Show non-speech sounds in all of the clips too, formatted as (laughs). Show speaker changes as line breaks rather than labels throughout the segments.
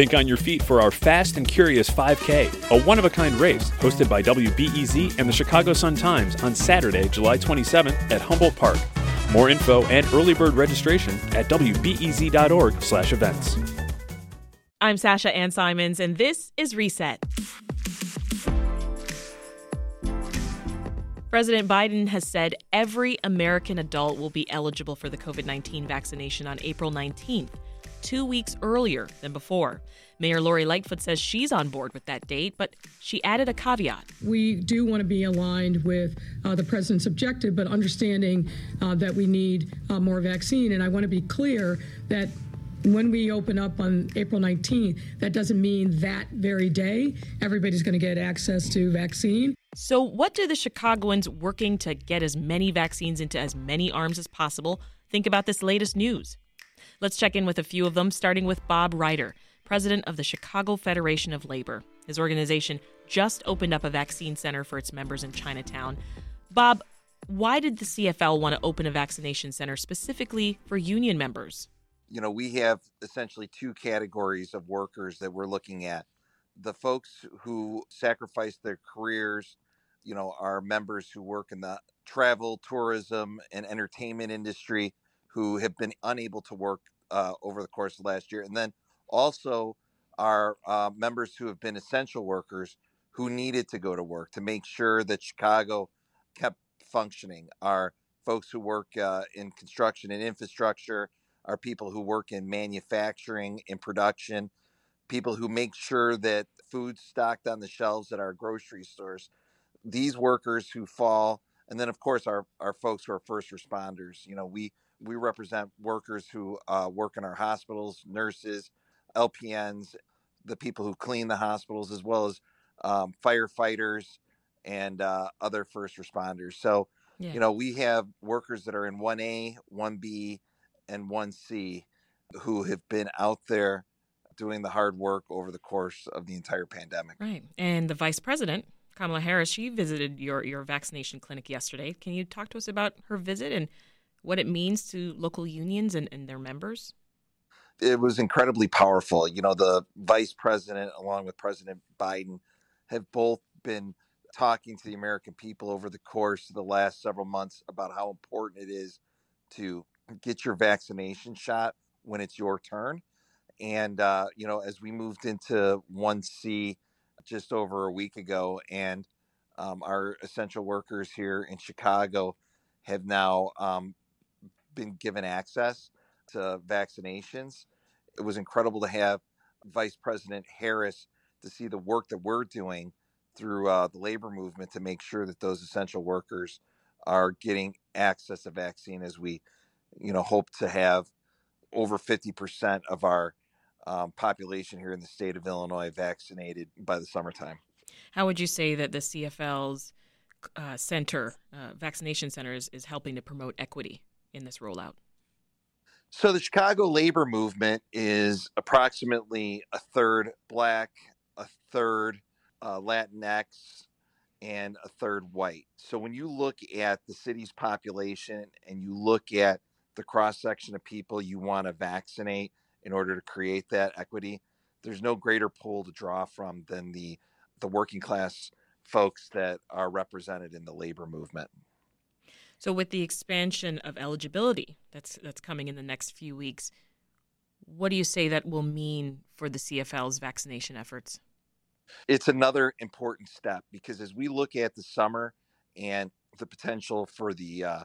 Think on your feet for our Fast and Curious 5K, a one of a kind race hosted by WBEZ and the Chicago Sun Times on Saturday, July 27th at Humboldt Park. More info and early bird registration at wbez.org/events.
I'm Sasha Ann Simons, and this is Reset. President Biden has said every American adult will be eligible for the COVID 19 vaccination on April 19th two weeks earlier than before. Mayor Lori Lightfoot says she's on board with that date, but she added a caveat.
We do want to be aligned with uh, the president's objective, but understanding uh, that we need uh, more vaccine. And I want to be clear that when we open up on April 19th, that doesn't mean that very day everybody's going to get access to vaccine.
So, what do the Chicagoans working to get as many vaccines into as many arms as possible think about this latest news? Let's check in with a few of them, starting with Bob Reiter, president of the Chicago Federation of Labor. His organization just opened up a vaccine center for its members in Chinatown. Bob, why did the CFL want to open a vaccination center specifically for union members?
You know, we have essentially two categories of workers that we're looking at. The folks who sacrifice their careers, you know, are members who work in the travel, tourism, and entertainment industry who have been unable to work uh, over the course of last year, and then also our uh, members who have been essential workers who needed to go to work to make sure that Chicago kept functioning. Our folks who work uh, in construction and infrastructure, our people who work in manufacturing and production, people who make sure that food's stocked on the shelves at our grocery stores. These workers who fall, and then of course our our folks who are first responders. You know, we we represent workers who uh, work in our hospitals, nurses, LPNs, the people who clean the hospitals, as well as um, firefighters and uh, other first responders. So, yeah. you know, we have workers that are in 1A, 1B, and 1C who have been out there doing the hard work over the course of the entire pandemic.
Right. And the vice president, Kamala Harris, she visited your, your vaccination clinic yesterday. Can you talk to us about her visit and what it means to local unions and, and their members?
It was incredibly powerful. You know, the vice president, along with President Biden, have both been talking to the American people over the course of the last several months about how important it is to get your vaccination shot when it's your turn. And, uh, you know, as we moved into 1C just over a week ago, and um, our essential workers here in Chicago have now um, been given access to vaccinations. It was incredible to have Vice President Harris to see the work that we're doing through uh, the labor movement to make sure that those essential workers are getting access to vaccine as we, you know, hope to have over 50% of our um, population here in the state of Illinois vaccinated by the summertime.
How would you say that the CFL's uh, center, uh, vaccination center, is, is helping to promote equity? In this rollout?
So the Chicago labor movement is approximately a third black, a third uh, Latinx, and a third white. So when you look at the city's population and you look at the cross section of people you want to vaccinate in order to create that equity, there's no greater pool to draw from than the the working class folks that are represented in the labor movement.
So with the expansion of eligibility that's that's coming in the next few weeks, what do you say that will mean for the CFL's vaccination efforts?
It's another important step because as we look at the summer and the potential for the uh,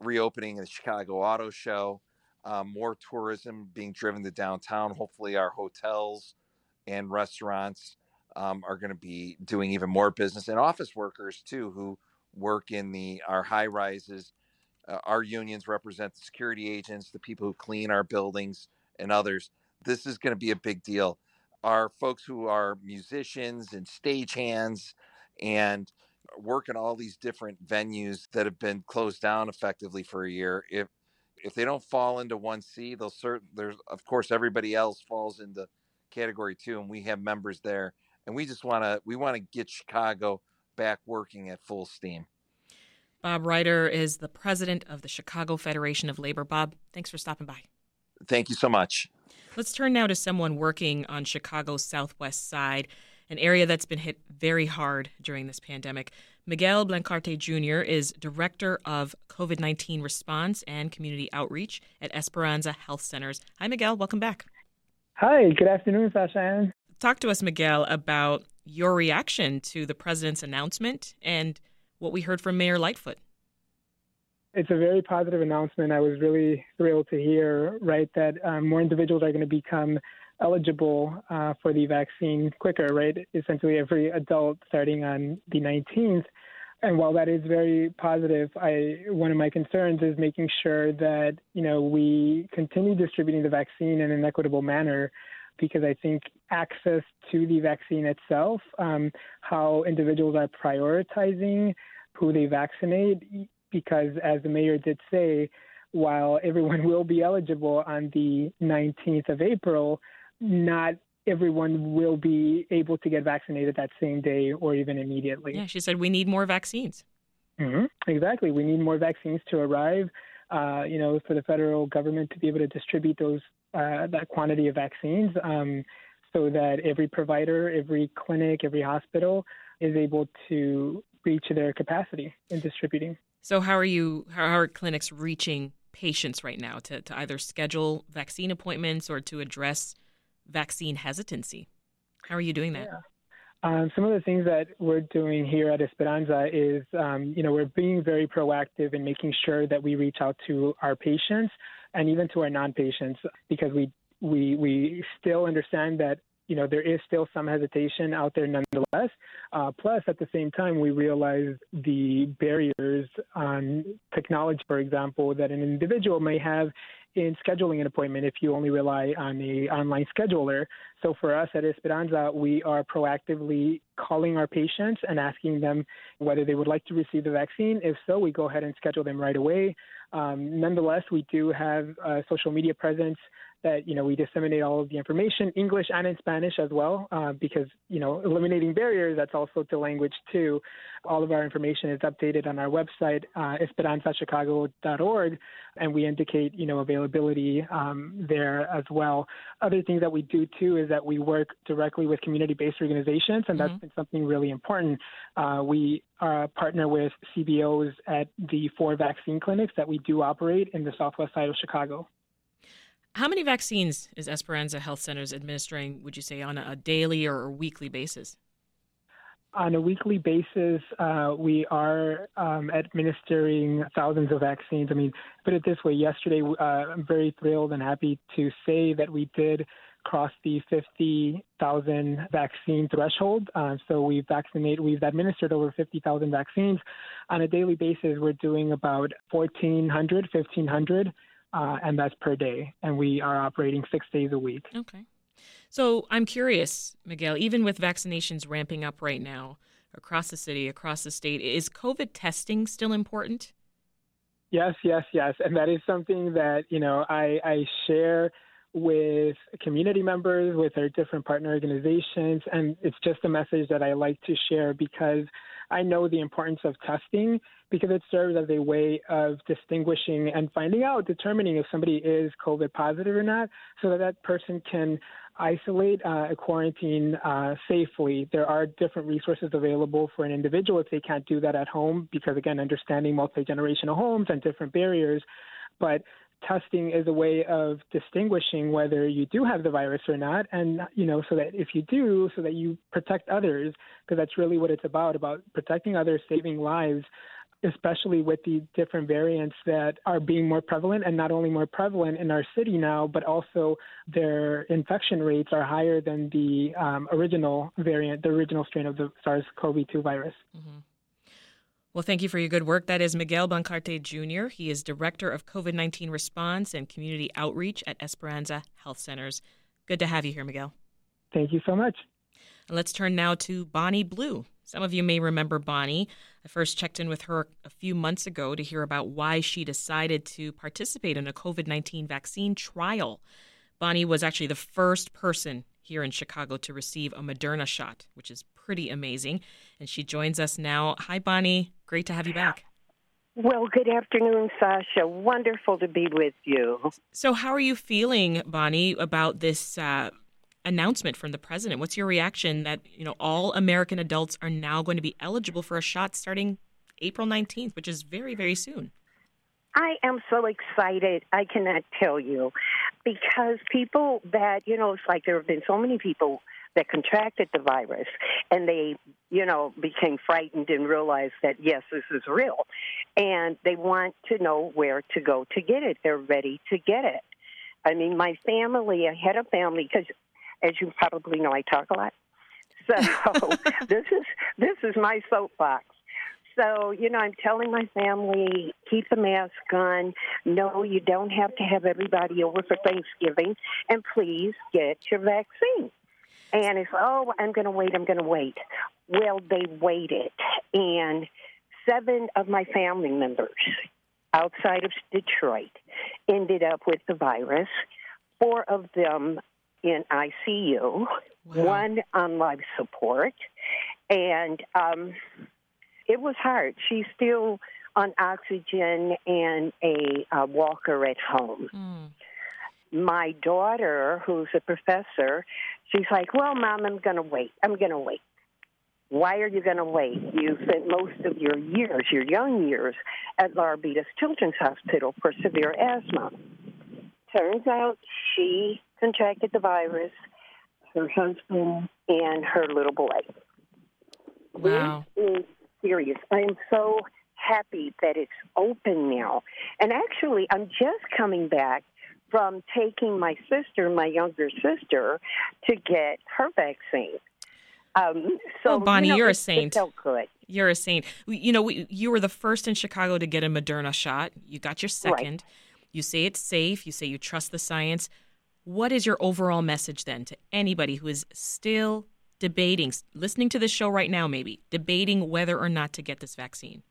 reopening of the Chicago Auto Show, um, more tourism being driven to downtown. Hopefully, our hotels and restaurants um, are going to be doing even more business, and office workers too, who work in the our high rises. Uh, our unions represent the security agents, the people who clean our buildings, and others. This is going to be a big deal. Our folks who are musicians and stagehands and work in all these different venues that have been closed down effectively for a year. If if they don't fall into one C, they'll certain there's of course everybody else falls into category two, and we have members there. And we just want to we want to get Chicago back working at full steam.
Bob Reiter is the president of the Chicago Federation of Labor. Bob, thanks for stopping by.
Thank you so much.
Let's turn now to someone working on Chicago's southwest side, an area that's been hit very hard during this pandemic. Miguel Blancarte Jr. is Director of COVID 19 Response and Community Outreach at Esperanza Health Centers. Hi, Miguel. Welcome back.
Hi, good afternoon, Sasha.
Talk to us, Miguel, about your reaction to the president's announcement and what we heard from Mayor Lightfoot.
It's a very positive announcement. I was really thrilled to hear, right, that um, more individuals are going to become eligible uh, for the vaccine quicker, right? Essentially, every adult starting on the 19th. And while that is very positive, I one of my concerns is making sure that you know we continue distributing the vaccine in an equitable manner, because I think access to the vaccine itself, um, how individuals are prioritizing who they vaccinate, because as the mayor did say, while everyone (laughs) will be eligible on the 19th of April, not everyone will be able to get vaccinated that same day or even immediately.
Yeah, she said we need more vaccines.
Mm-hmm. Exactly. We need more vaccines to arrive, uh, you know, for the federal government to be able to distribute those uh, that quantity of vaccines um, so that every provider, every clinic, every hospital is able to reach their capacity in distributing.
So how are you, how are clinics reaching patients right now to, to either schedule vaccine appointments or to address vaccine hesitancy. How are you doing that?
Yeah. Um, some of the things that we're doing here at Esperanza is, um, you know, we're being very proactive in making sure that we reach out to our patients and even to our non-patients because we we we still understand that you know there is still some hesitation out there nonetheless. Uh, plus, at the same time, we realize the barriers on technology, for example, that an individual may have in scheduling an appointment if you only rely on a online scheduler. So for us at Esperanza, we are proactively calling our patients and asking them whether they would like to receive the vaccine. If so, we go ahead and schedule them right away. Um, nonetheless, we do have a social media presence that you know we disseminate all of the information, English and in Spanish as well, uh, because you know eliminating barriers that's also to language too. All of our information is updated on our website, uh, esperanzachicago.org, and we indicate you know availability um, there as well. Other things that we do too is that we work directly with community-based organizations, and that's mm-hmm. been something really important. Uh, we uh, partner with CBOs at the four vaccine clinics that we do operate in the southwest side of Chicago.
How many vaccines is Esperanza Health Centers administering, would you say, on a daily or weekly basis?
On a weekly basis, uh, we are um, administering thousands of vaccines. I mean, put it this way yesterday, uh, I'm very thrilled and happy to say that we did cross the 50,000 vaccine threshold. Uh, so we've vaccinated, we've administered over 50,000 vaccines. On a daily basis, we're doing about 1,400, 1,500 uh, and that's per day. And we are operating six days a week.
Okay. So I'm curious, Miguel, even with vaccinations ramping up right now across the city, across the state, is COVID testing still important?
Yes, yes, yes. And that is something that, you know, I, I share with community members, with our different partner organizations. And it's just a message that I like to share because I know the importance of testing because it serves as a way of distinguishing and finding out, determining if somebody is COVID positive or not, so that that person can isolate, uh, quarantine uh, safely. There are different resources available for an individual if they can't do that at home, because again, understanding multi generational homes and different barriers. But testing is a way of distinguishing whether you do have the virus or not and you know so that if you do so that you protect others because that's really what it's about about protecting others saving lives especially with the different variants that are being more prevalent and not only more prevalent in our city now but also their infection rates are higher than the um, original variant the original strain of the SARS-CoV-2 virus mm-hmm.
Well, thank you for your good work. That is Miguel Blancarte Jr. He is Director of COVID 19 Response and Community Outreach at Esperanza Health Centers. Good to have you here, Miguel.
Thank you so much.
And let's turn now to Bonnie Blue. Some of you may remember Bonnie. I first checked in with her a few months ago to hear about why she decided to participate in a COVID 19 vaccine trial. Bonnie was actually the first person here in Chicago to receive a Moderna shot, which is pretty amazing. And she joins us now. Hi, Bonnie. Great to have you back.
Well, good afternoon, Sasha. Wonderful to be with you.
So, how are you feeling, Bonnie, about this uh, announcement from the president? What's your reaction that you know all American adults are now going to be eligible for a shot starting April nineteenth, which is very, very soon?
I am so excited. I cannot tell you because people that you know, it's like there have been so many people that contracted the virus and they, you know, became frightened and realized that, yes, this is real. And they want to know where to go to get it. They're ready to get it. I mean, my family, I had a family, because as you probably know, I talk a lot. So (laughs) this is this is my soapbox. So, you know, I'm telling my family, keep the mask on. No, you don't have to have everybody over for Thanksgiving. And please get your vaccine. And it's, oh, I'm going to wait, I'm going to wait. Well, they waited. And seven of my family members outside of Detroit ended up with the virus. Four of them in ICU, wow. one on life support. And um, it was hard. She's still on oxygen and a, a walker at home. Mm my daughter, who's a professor, she's like, Well, Mom, I'm going to wait. I'm going to wait. Why are you going to wait? You spent most of your years, your young years, at La Children's Hospital for severe asthma. Turns out she contracted the virus, her husband, and her little boy.
Wow.
Is serious. I am so happy that it's open now. And actually, I'm just coming back from taking my sister, my younger sister, to get her vaccine. Um, so,
oh, Bonnie,
you know,
you're
a
saint.
It felt good.
You're a saint. You know, you were the first in Chicago to get a Moderna shot. You got your second.
Right.
You say it's safe. You say you trust the science. What is your overall message then to anybody who is still debating, listening to this show right now, maybe debating whether or not to get this vaccine?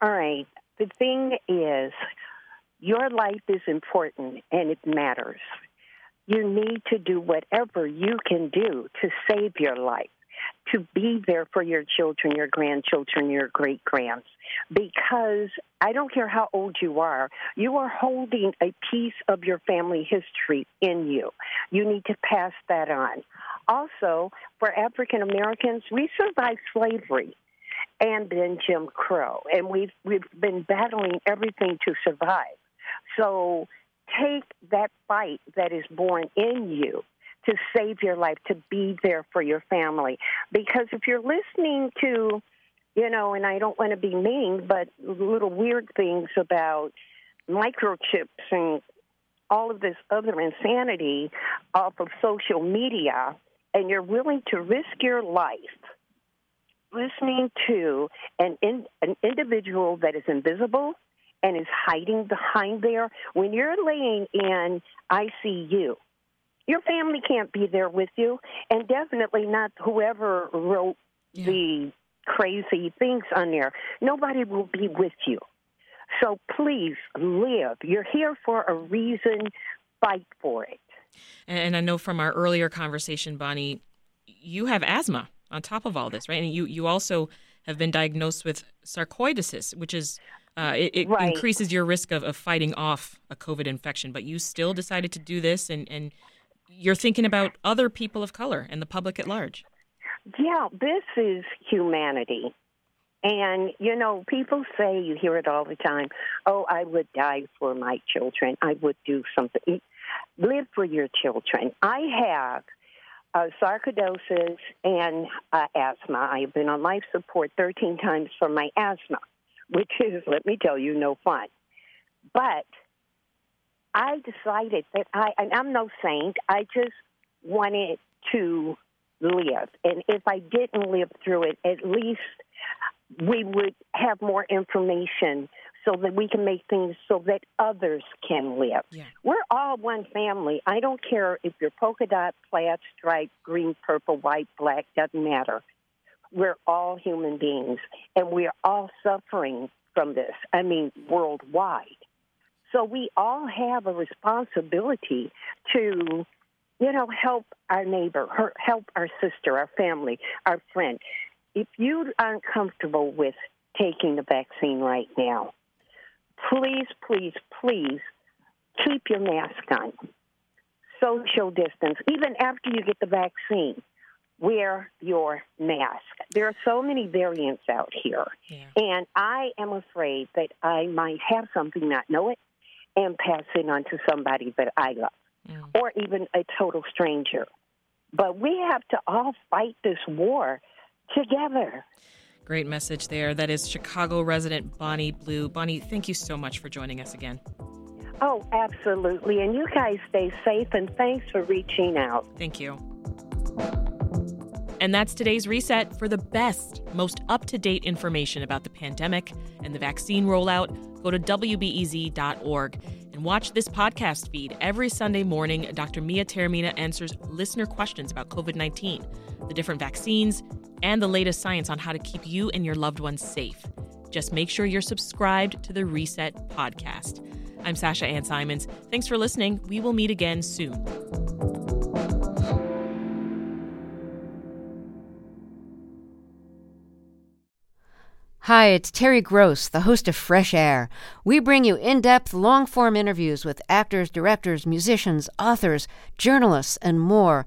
All right. The thing is, your life is important and it matters. You need to do whatever you can do to save your life, to be there for your children, your grandchildren, your great grands. Because I don't care how old you are, you are holding a piece of your family history in you. You need to pass that on. Also, for African Americans, we survived slavery and then Jim Crow, and we've we've been battling everything to survive. So take that fight that is born in you to save your life, to be there for your family. Because if you're listening to, you know, and I don't want to be mean, but little weird things about microchips and all of this other insanity off of social media, and you're willing to risk your life listening to an, in, an individual that is invisible, and is hiding behind there, when you're laying in ICU, your family can't be there with you, and definitely not whoever wrote yeah. the crazy things on there. Nobody will be with you. So please live. You're here for a reason. Fight for it.
And I know from our earlier conversation, Bonnie, you have asthma on top of all this, right? And you, you also have been diagnosed with sarcoidosis, which is uh, it, it
right.
increases your risk of, of fighting off a COVID infection. But you still decided to do this, and, and you're thinking about other people of color and the public at large.
Yeah, this is humanity. And, you know, people say, you hear it all the time, oh, I would die for my children. I would do something. Live for your children. I have uh, sarcoidosis and uh, asthma. I've been on life support 13 times for my asthma which is, let me tell you, no fun. But I decided that I, and I'm no saint, I just wanted to live. And if I didn't live through it, at least we would have more information so that we can make things so that others can live.
Yeah.
We're all one family. I don't care if you're polka dot, plaid, stripe, green, purple, white, black, doesn't matter we're all human beings and we're all suffering from this. I mean, worldwide. So we all have a responsibility to, you know, help our neighbor, help our sister, our family, our friend. If you aren't comfortable with taking the vaccine right now, please, please, please keep your mask on. Social distance, even after you get the vaccine, wear your mask. There are so many variants out here, yeah. and I am afraid that I might have something, not know it, and pass it on to somebody that I love, mm. or even a total stranger. But we have to all fight this war together.
Great message there. That is Chicago resident Bonnie Blue. Bonnie, thank you so much for joining us again.
Oh, absolutely. And you guys stay safe and thanks for reaching out.
Thank you. And that's today's reset for the best, most up to date information about the pandemic and the vaccine rollout. Go to WBEZ.org and watch this podcast feed. Every Sunday morning, Dr. Mia Taormina answers listener questions about COVID 19, the different vaccines, and the latest science on how to keep you and your loved ones safe. Just make sure you're subscribed to the Reset podcast. I'm Sasha Ann Simons. Thanks for listening. We will meet again soon.
Hi, it's Terry Gross, the host of Fresh Air. We bring you in depth, long form interviews with actors, directors, musicians, authors, journalists, and more.